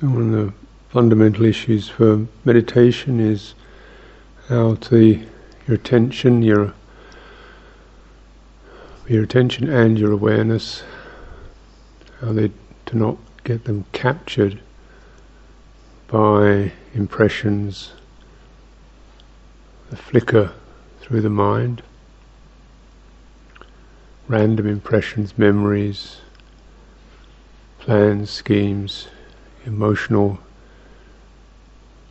So one of the fundamental issues for meditation is how to your attention, your your attention and your awareness, how they to not get them captured by impressions, the flicker through the mind, random impressions, memories, plans, schemes, emotional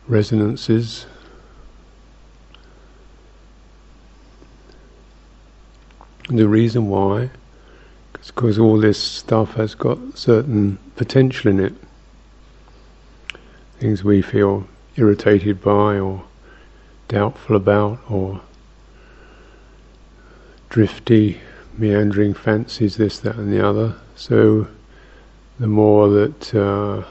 resonances. The reason why is because all this stuff has got certain potential in it. Things we feel irritated by or doubtful about or drifty, meandering fancies, this, that and the other. So the more that uh,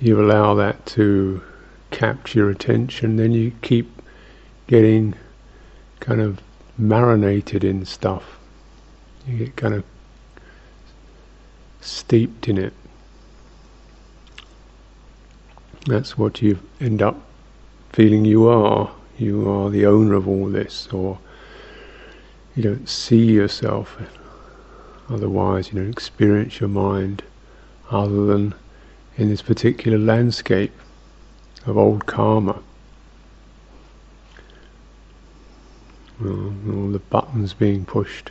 you allow that to capture your attention, then you keep getting kind of marinated in stuff. You get kind of steeped in it. That's what you end up feeling you are. You are the owner of all this, or you don't see yourself. Otherwise, you don't experience your mind other than in this particular landscape of old karma. all the buttons being pushed.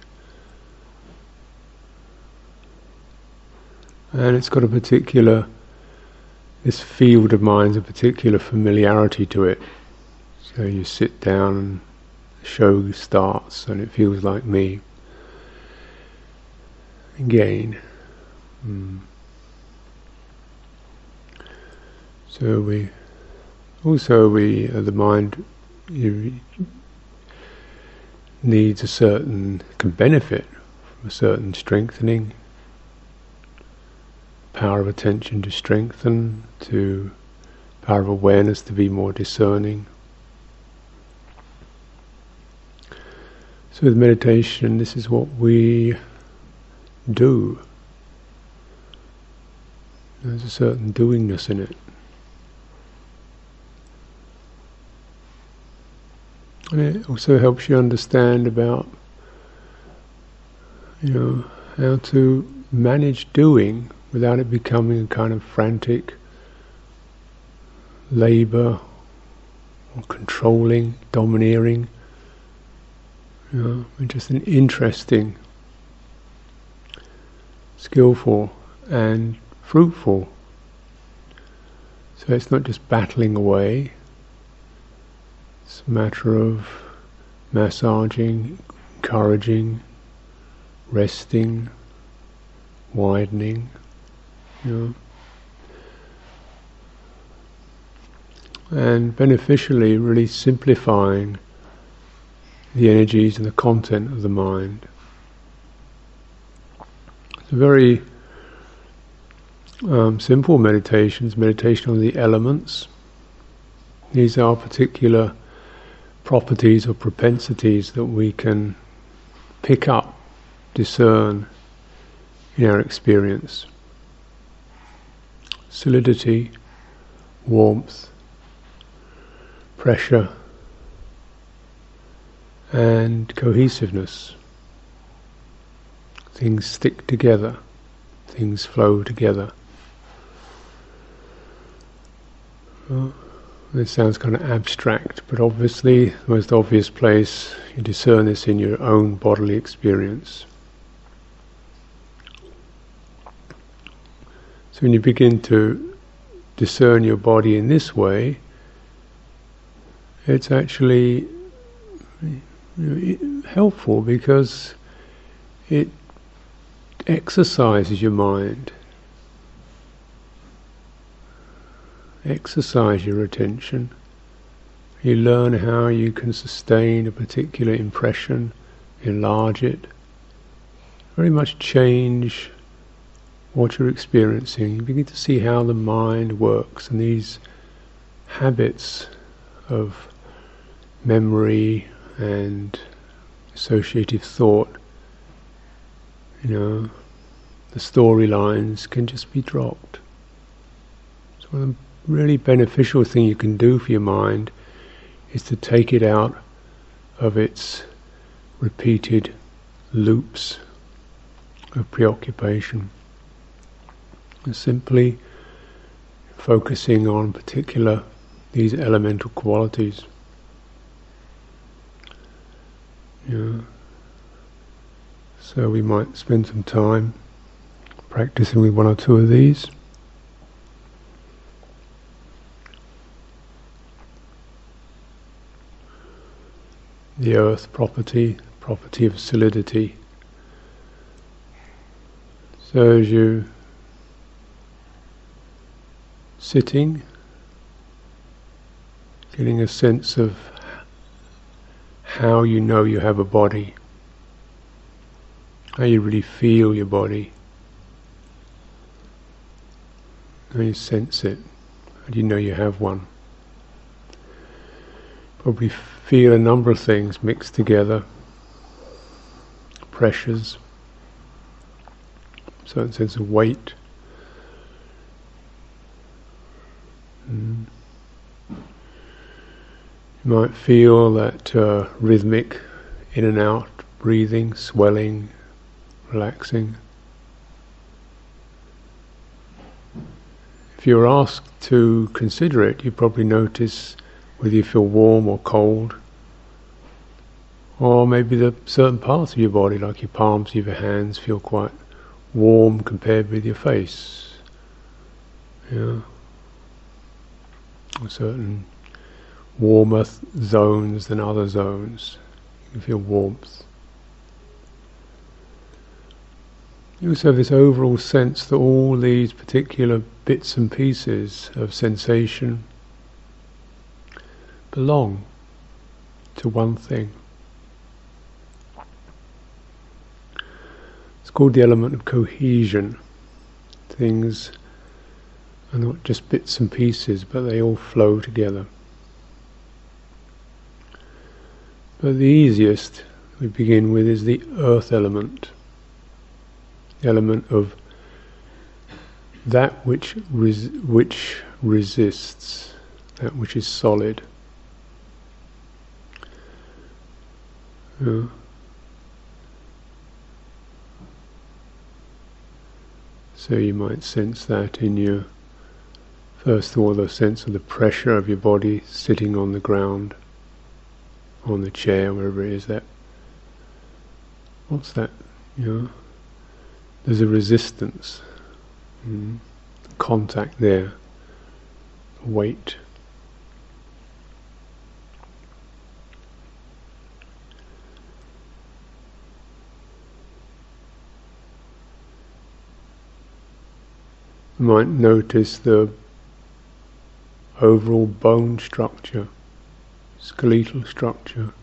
And it's got a particular, this field of mind's a particular familiarity to it. So you sit down and the show starts and it feels like me. Again. Mm. So we also we uh, the mind needs a certain can benefit from a certain strengthening power of attention to strengthen to power of awareness to be more discerning. So with meditation this is what we do. There's a certain doingness in it And it also helps you understand about, you know, how to manage doing without it becoming a kind of frantic labor or controlling, domineering. You know, just an interesting, skillful and fruitful. So it's not just battling away, it's a matter of massaging, encouraging, resting, widening, you know. And beneficially, really simplifying the energies and the content of the mind. It's a very um, simple meditations, meditation on the elements. These are particular properties or propensities that we can pick up, discern in our experience. Solidity, warmth, pressure, and cohesiveness. Things stick together, things flow together. Uh, this sounds kind of abstract, but obviously, the most obvious place you discern this in your own bodily experience. So when you begin to discern your body in this way, it's actually helpful because it exercises your mind. Exercise your attention. You learn how you can sustain a particular impression, enlarge it, very much change what you're experiencing. You begin to see how the mind works and these habits of memory and associative thought, you know, the storylines can just be dropped So the really beneficial thing you can do for your mind is to take it out of its repeated loops of preoccupation. And simply focusing on particular these elemental qualities. Yeah. So we might spend some time practicing with one or two of these. The earth property, property of solidity. So as you sitting, getting a sense of how you know you have a body, how you really feel your body, how you sense it, how do you know you have one. Probably feel a number of things mixed together, pressures, certain sense of weight. Mm. You might feel that uh, rhythmic in and out breathing, swelling, relaxing. If you're asked to consider it, you probably notice whether you feel warm or cold, or maybe the certain parts of your body, like your palms your hands, feel quite warm compared with your face. Yeah certain warmer th- zones than other zones. You feel warmth. You also have this overall sense that all these particular bits and pieces of sensation belong to one thing. It's called the element of cohesion. Things are not just bits and pieces, but they all flow together. But the easiest we begin with is the earth element, the element of that which res- which resists, that which is solid. So you might sense that in your First of all, the sense of the pressure of your body sitting on the ground, on the chair, wherever it is. That what's that? You know, there's a resistance, mm, contact there, weight. You might notice the overall bone structure, skeletal structure.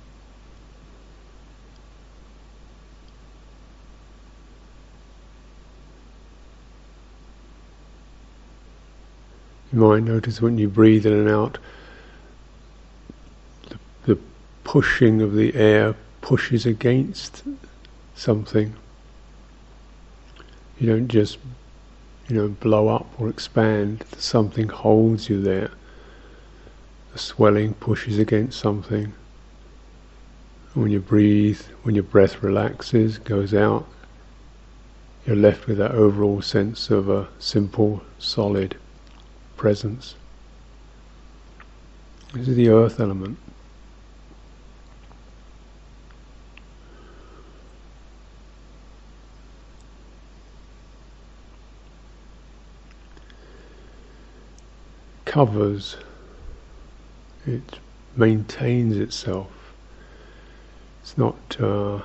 You might notice when you breathe in and out, the, the pushing of the air pushes against something. You don't just, you know, blow up or expand. Something holds you there the swelling pushes against something. When you breathe, when your breath relaxes, goes out, you're left with that overall sense of a simple, solid presence. This is the earth element. Covers it maintains itself. It's not uh,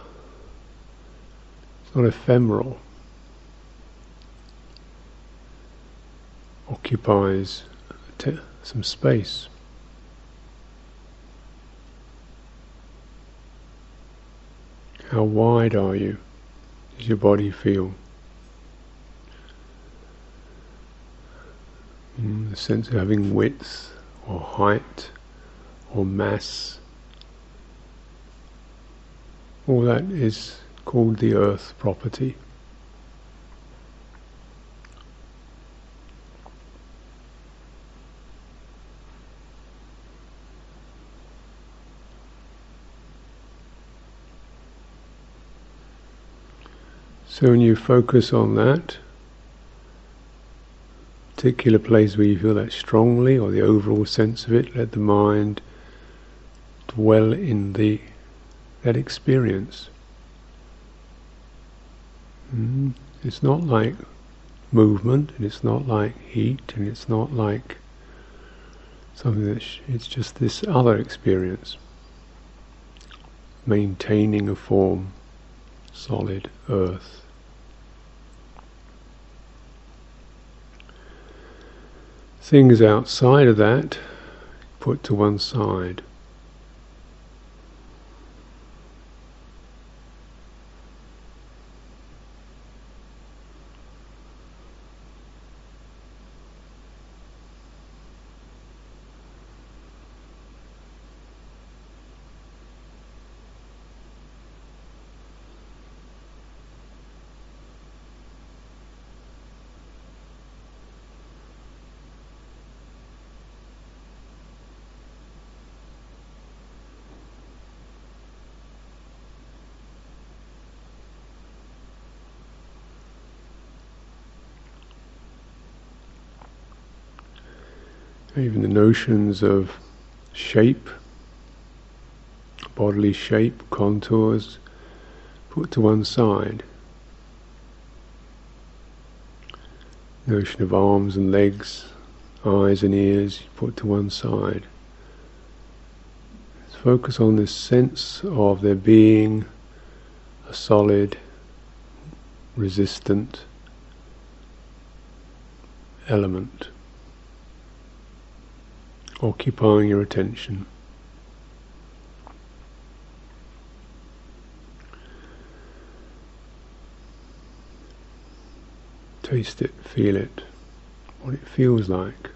it's not ephemeral. Occupies some space. How wide are you? Does your body feel? sense of having width or height or mass. All that is called the earth property. So when you focus on that, particular place where you feel that strongly, or the overall sense of it, let the mind dwell in the that experience. Mm. It's not like movement, and it's not like heat, and it's not like something that it's just this other experience, maintaining a form, solid earth. Things outside of that put to one side. even the notions of shape, bodily shape, contours, put to one side. Notion of arms and legs, eyes and ears, put to one side. Let's focus on this sense of there being a solid, resistant element occupying your attention. Taste it, feel it, what it feels like.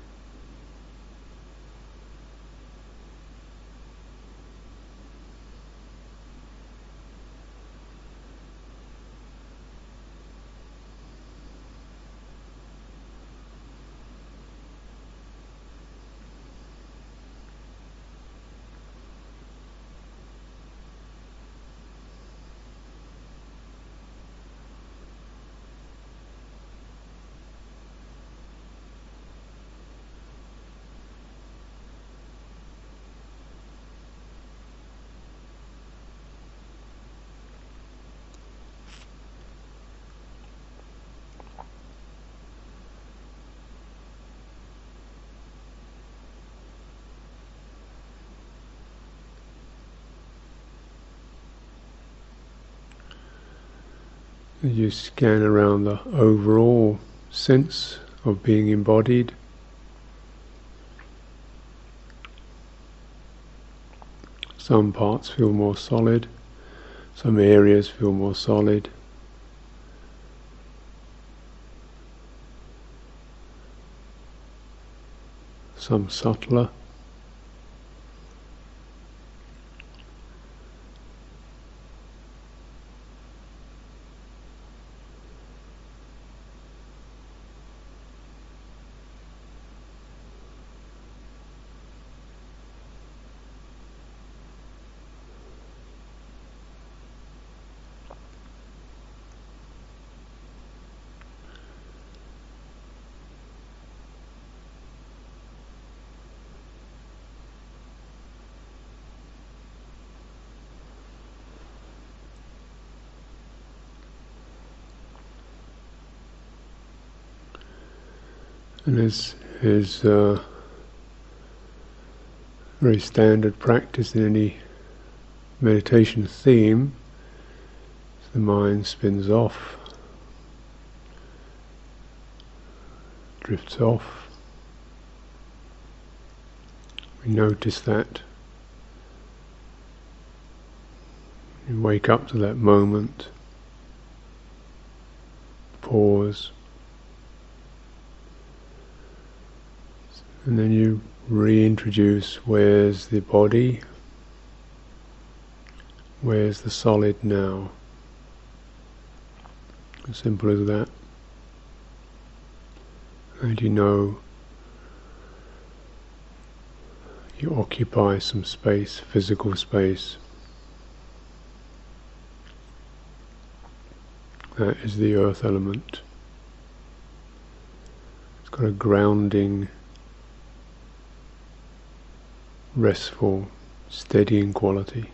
You scan around the overall sense of being embodied. Some parts feel more solid, some areas feel more solid. Some subtler. And as is uh, very standard practice in any meditation theme, the mind spins off, drifts off. We notice that. You wake up to that moment, pause. And then you reintroduce where's the body, where's the solid now. As simple as that. And you know you occupy some space, physical space. That is the earth element. It's got a grounding, restful, steadying quality.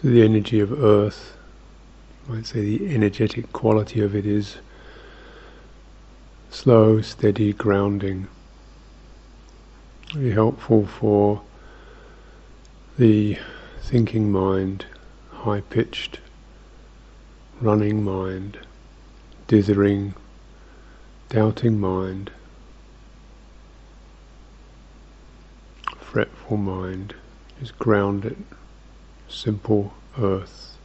So the energy of earth, I might say the energetic quality of it is slow, steady grounding. Very helpful for the thinking mind, high pitched, running mind, dithering, doubting mind, fretful mind, just ground it simple earth.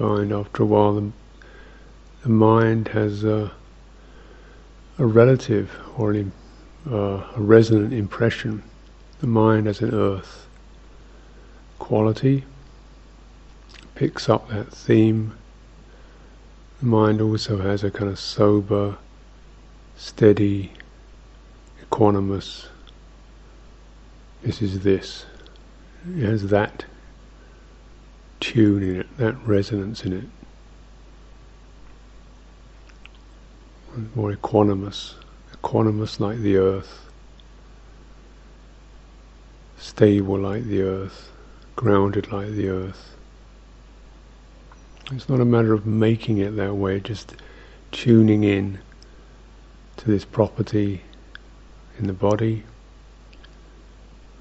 Find after a while the, the mind has a, a relative or an, uh, a resonant impression. The mind as an earth quality picks up that theme. The mind also has a kind of sober, steady, equanimous. This is this. It has that tune in it, that resonance in it. More equanimous, equanimous like the earth, stable like the earth, grounded like the earth. It's not a matter of making it that way, just tuning in to this property in the body.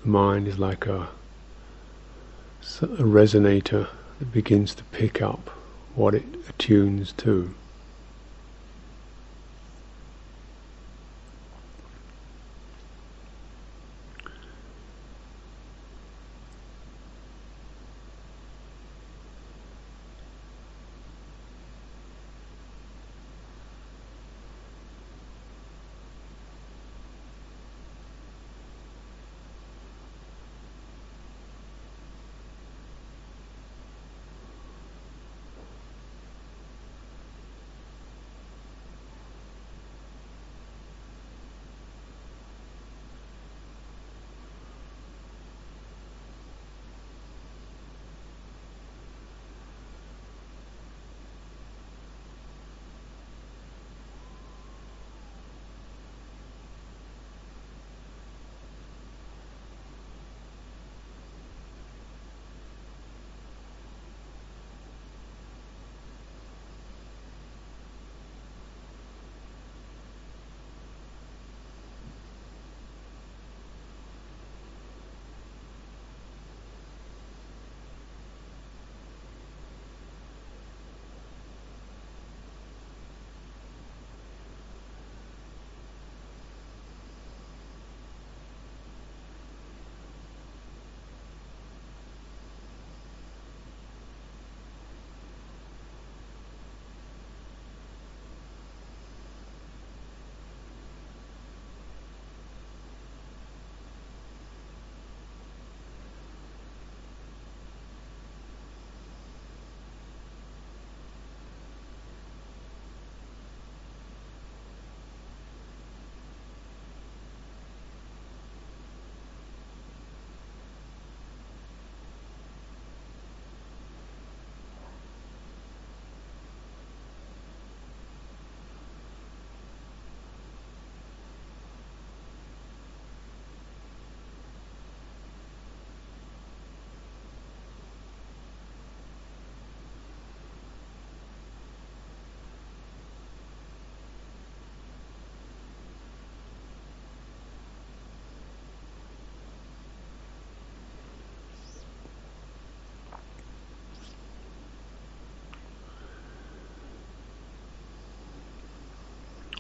The mind is like a a resonator that begins to pick up what it attunes to.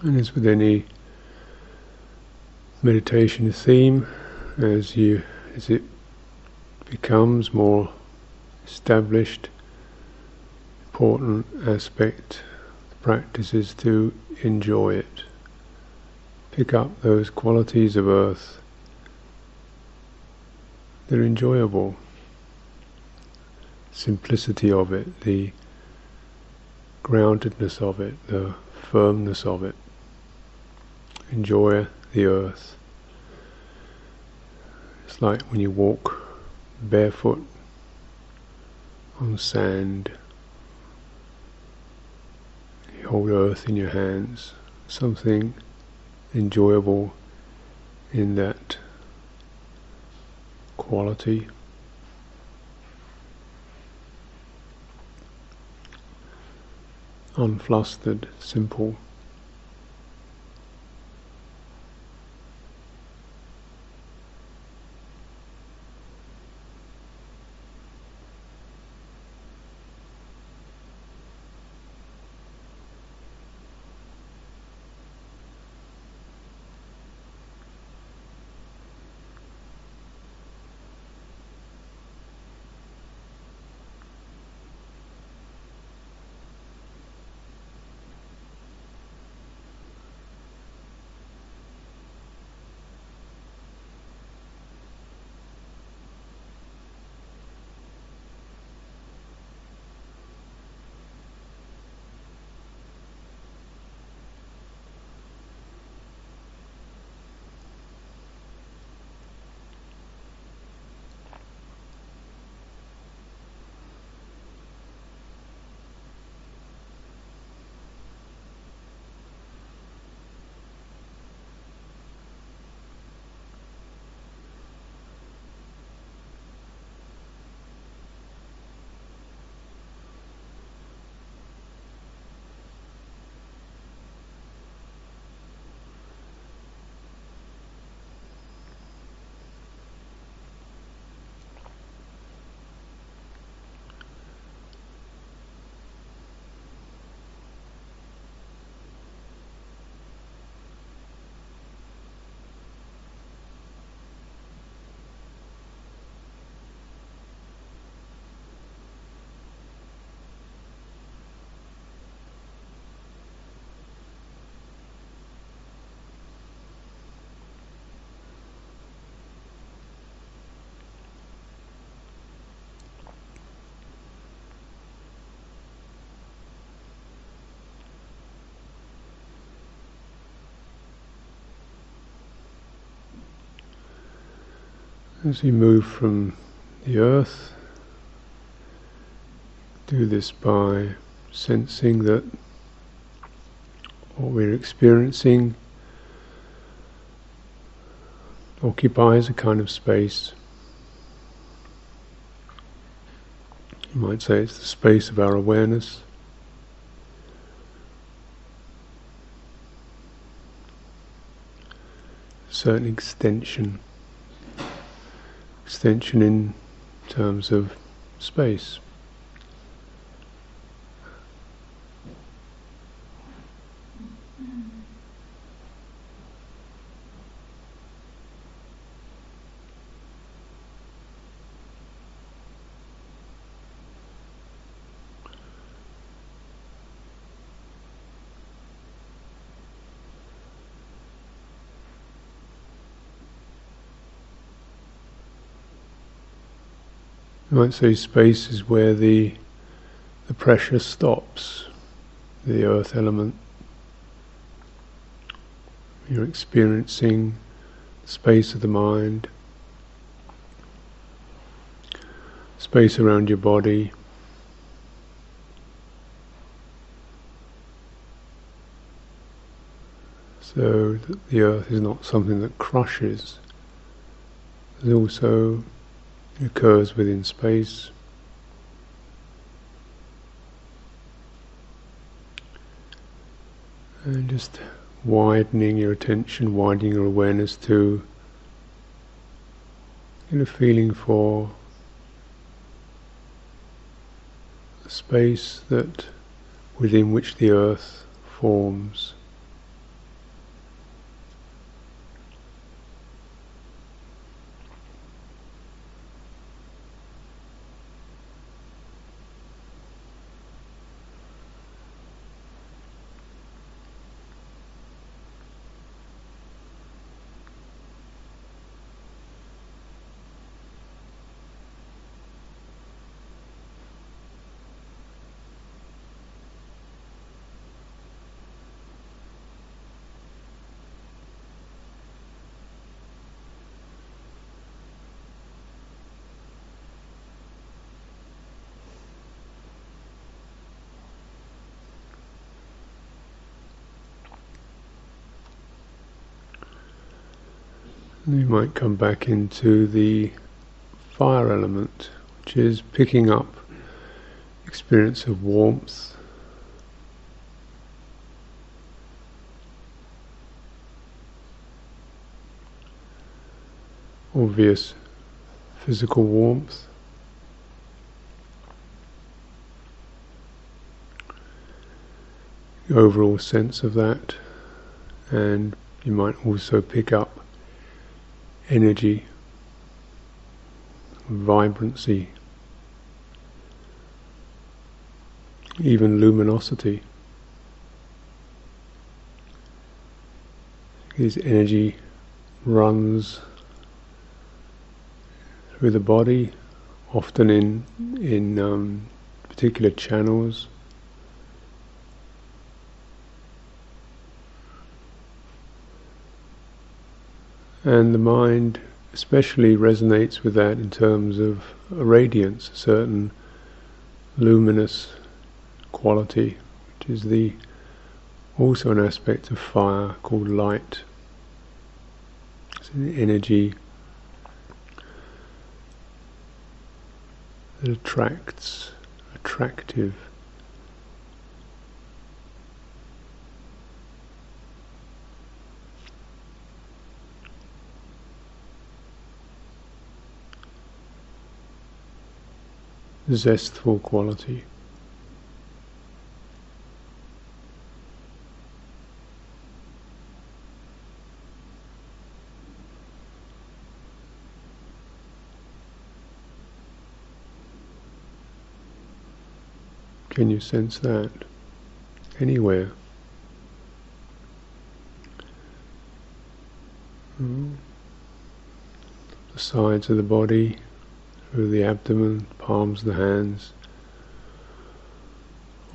And as with any meditation theme, as you as it becomes more established, important aspect the practice is to enjoy it. Pick up those qualities of earth that are enjoyable. Simplicity of it, the groundedness of it, the firmness of it. Enjoy the earth. It's like when you walk barefoot on sand. You hold earth in your hands, something enjoyable in that quality. Unflustered, simple. As we move from the earth, do this by sensing that what we're experiencing occupies a kind of space. You might say it's the space of our awareness. Certain extension extension in terms of space. Might say space is where the the pressure stops, the earth element. You're experiencing space of the mind, space around your body. So the earth is not something that crushes. There's also occurs within space. And just widening your attention, widening your awareness to get a feeling for a space that within which the earth forms. You might come back into the fire element, which is picking up experience of warmth. Obvious physical warmth. The overall sense of that, and you might also pick up energy, vibrancy, even luminosity. His energy runs through the body, often in in um, particular channels. And the mind especially resonates with that in terms of a radiance, a certain luminous quality, which is the also an aspect of fire called light. It's an energy that attracts, attractive. Zestful quality. Can you sense that anywhere? Mm. The sides of the body, through the abdomen, palms of the hands.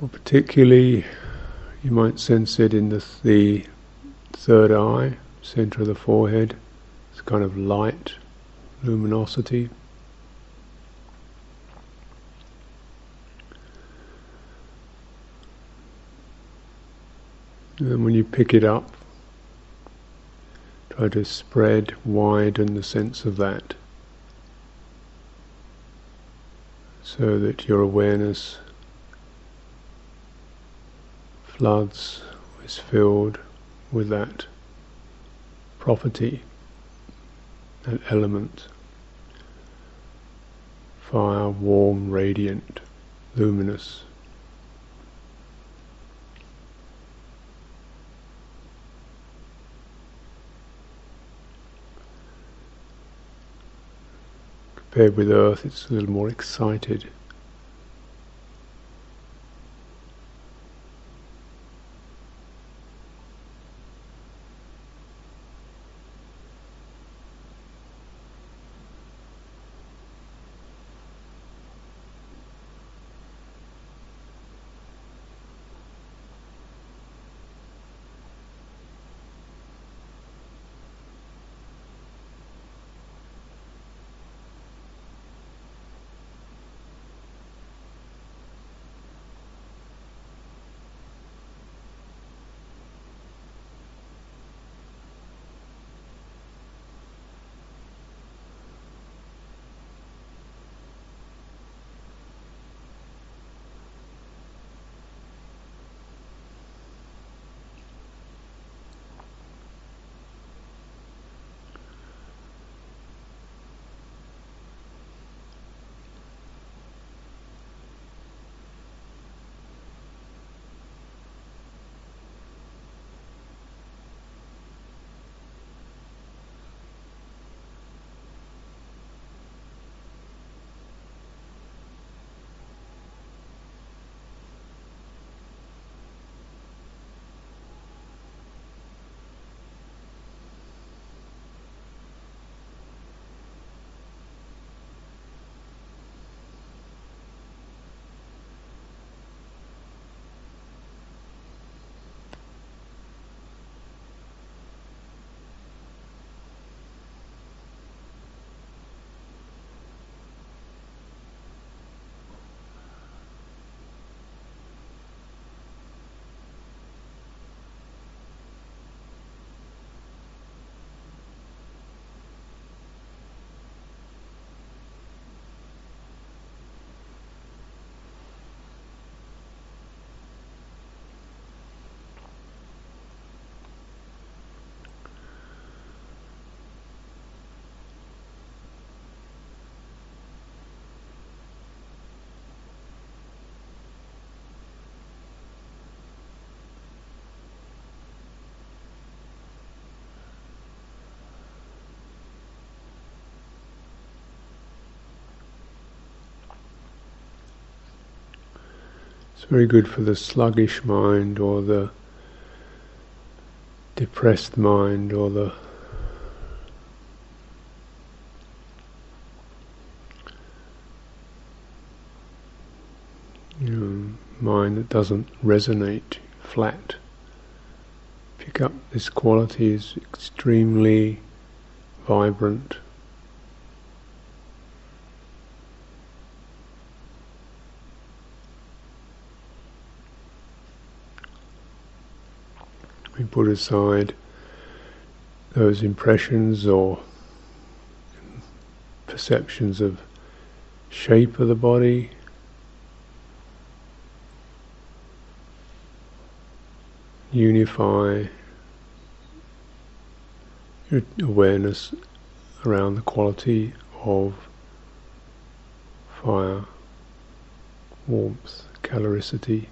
Or particularly, you might sense it in the, th the third eye, center of the forehead. It's kind of light, luminosity. And when you pick it up, try to spread, widen the sense of that. So that your awareness floods, is filled with that property, that element. Fire, warm, radiant, luminous. Compared with Earth, it's a little more excited. Very good for the sluggish mind or the depressed mind or the you know, mind that doesn't resonate, flat. Pick up this quality is extremely vibrant. Put aside those impressions or perceptions of shape of the body, unify your awareness around the quality of fire, warmth, caloricity.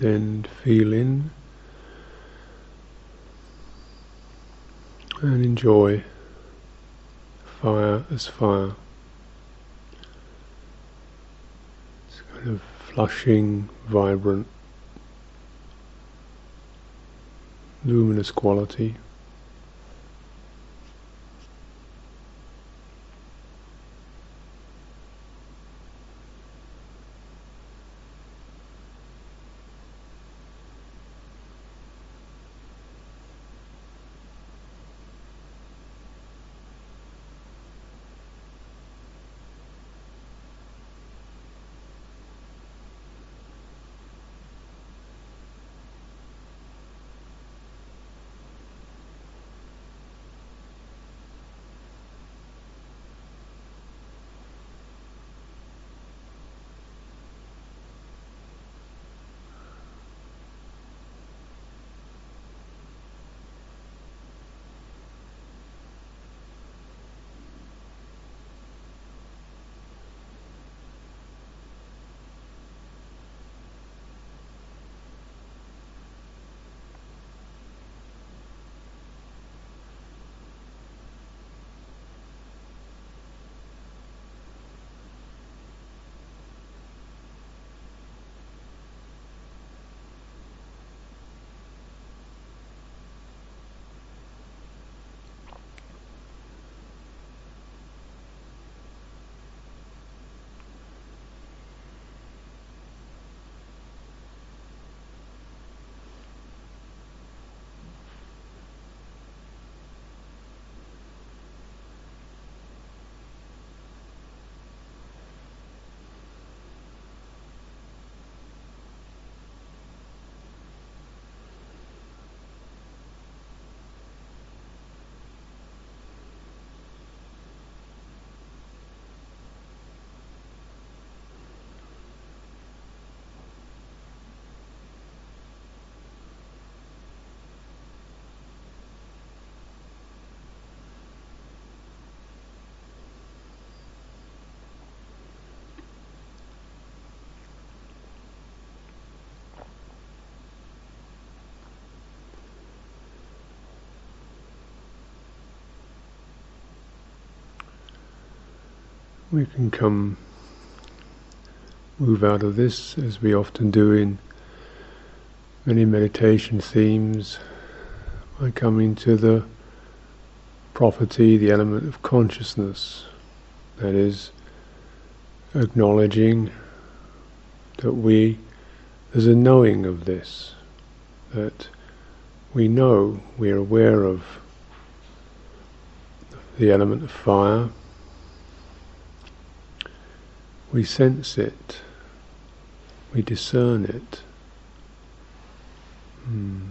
Extend, feel in, and enjoy fire as fire. It's kind of flushing, vibrant, luminous quality. We can come, move out of this as we often do in many meditation themes by coming to the property, the element of consciousness. That is, acknowledging that we, there's a knowing of this, that we know, we're aware of the element of fire, we sense it, we discern it. Hmm.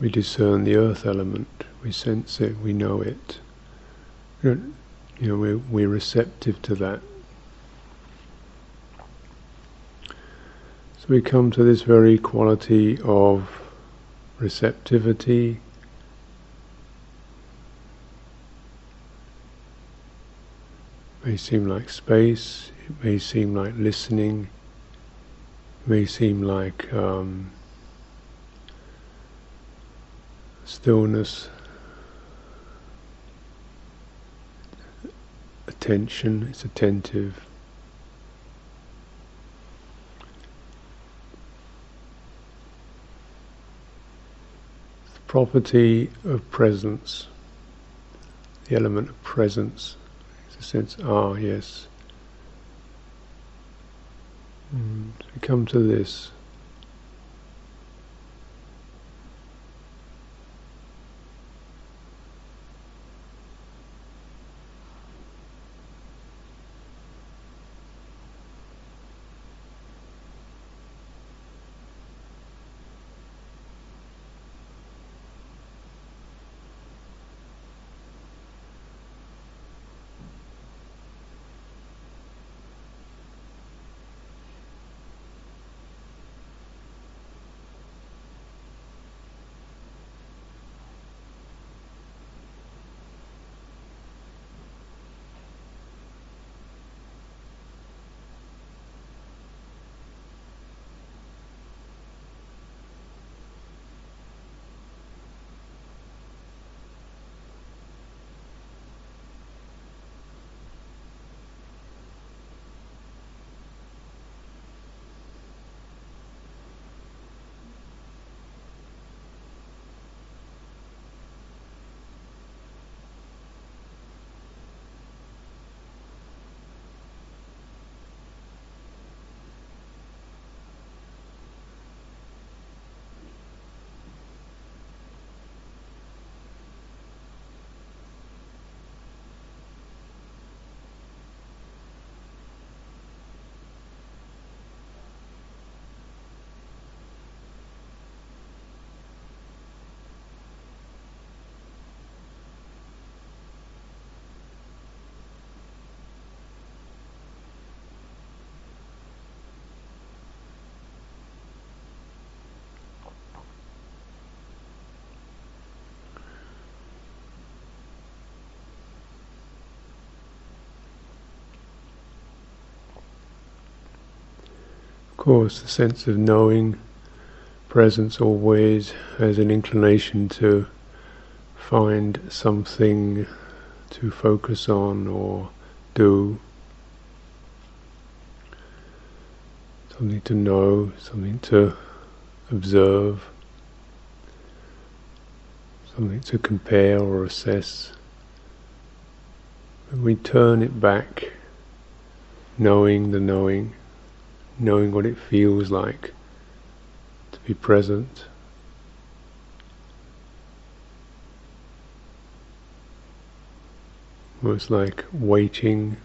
We discern the earth element, we sense it, we know it. You know, we're, we're receptive to that. So we come to this very quality of receptivity, may seem like space, it may seem like listening, it may seem like um, stillness, attention, it's attentive. Property of presence, the element of presence sense, ah, yes. Mm. So we come to this. Course, the sense of knowing, presence always has an inclination to find something to focus on or do, something to know, something to observe, something to compare or assess. When we turn it back, knowing the knowing, knowing what it feels like to be present. Almost like waiting,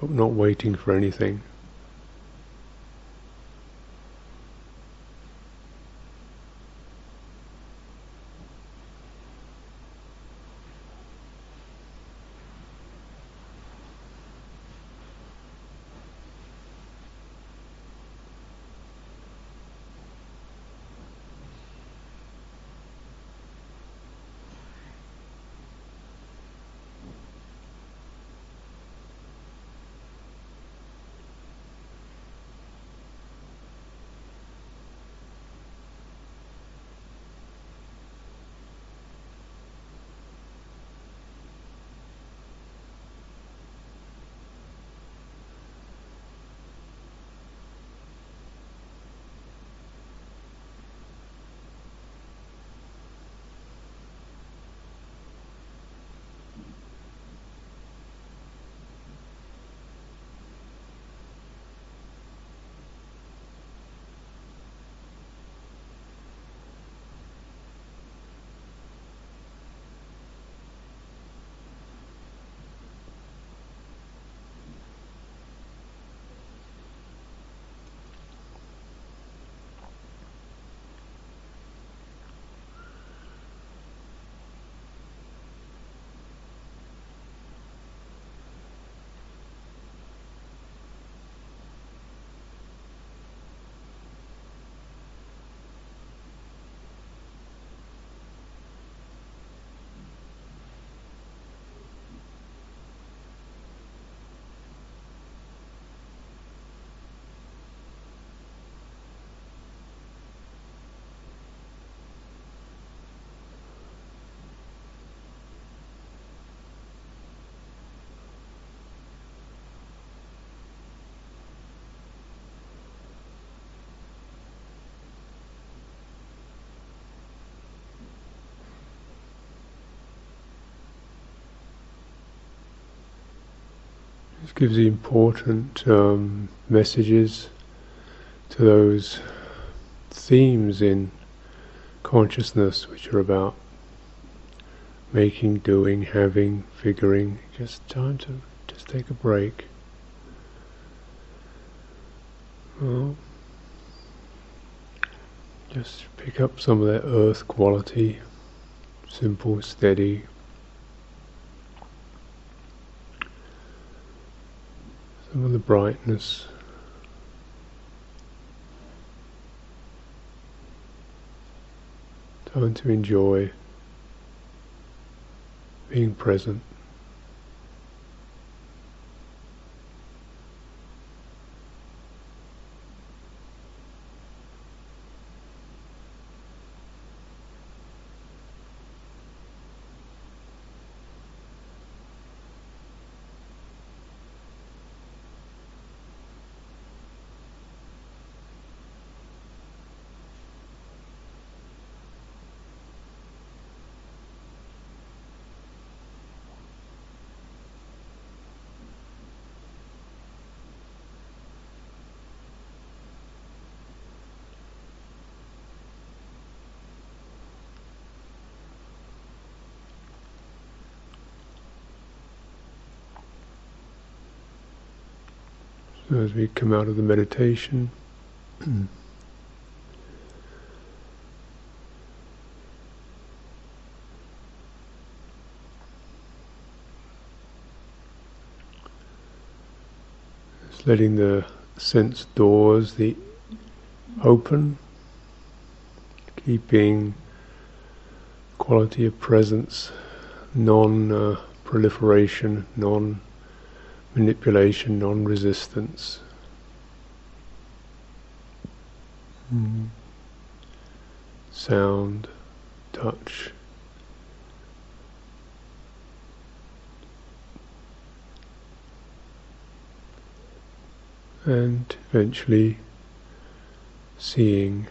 but not waiting for anything. Gives the important um, messages to those themes in consciousness which are about making, doing, having, figuring. Just time to just take a break. Well, just pick up some of that earth quality, simple, steady. Some of the brightness. Time to enjoy being present. As we come out of the meditation. Just letting the sense doors the open, keeping quality of presence, non-proliferation, uh, non manipulation, non-resistance. Mm. Sound, touch. And eventually seeing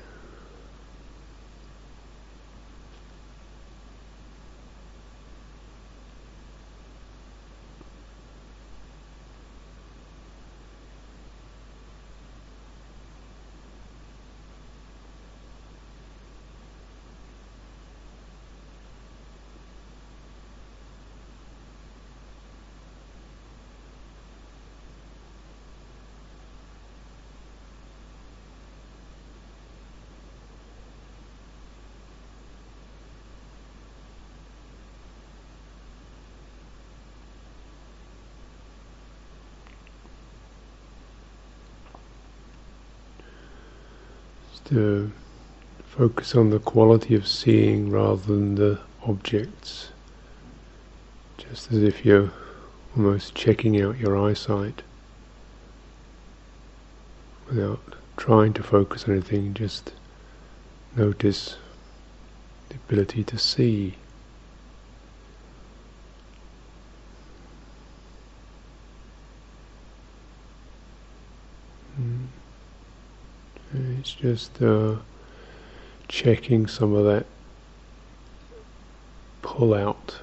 to focus on the quality of seeing rather than the objects, just as if you're almost checking out your eyesight without trying to focus on anything, just notice the ability to see. It's just uh, checking some of that pull out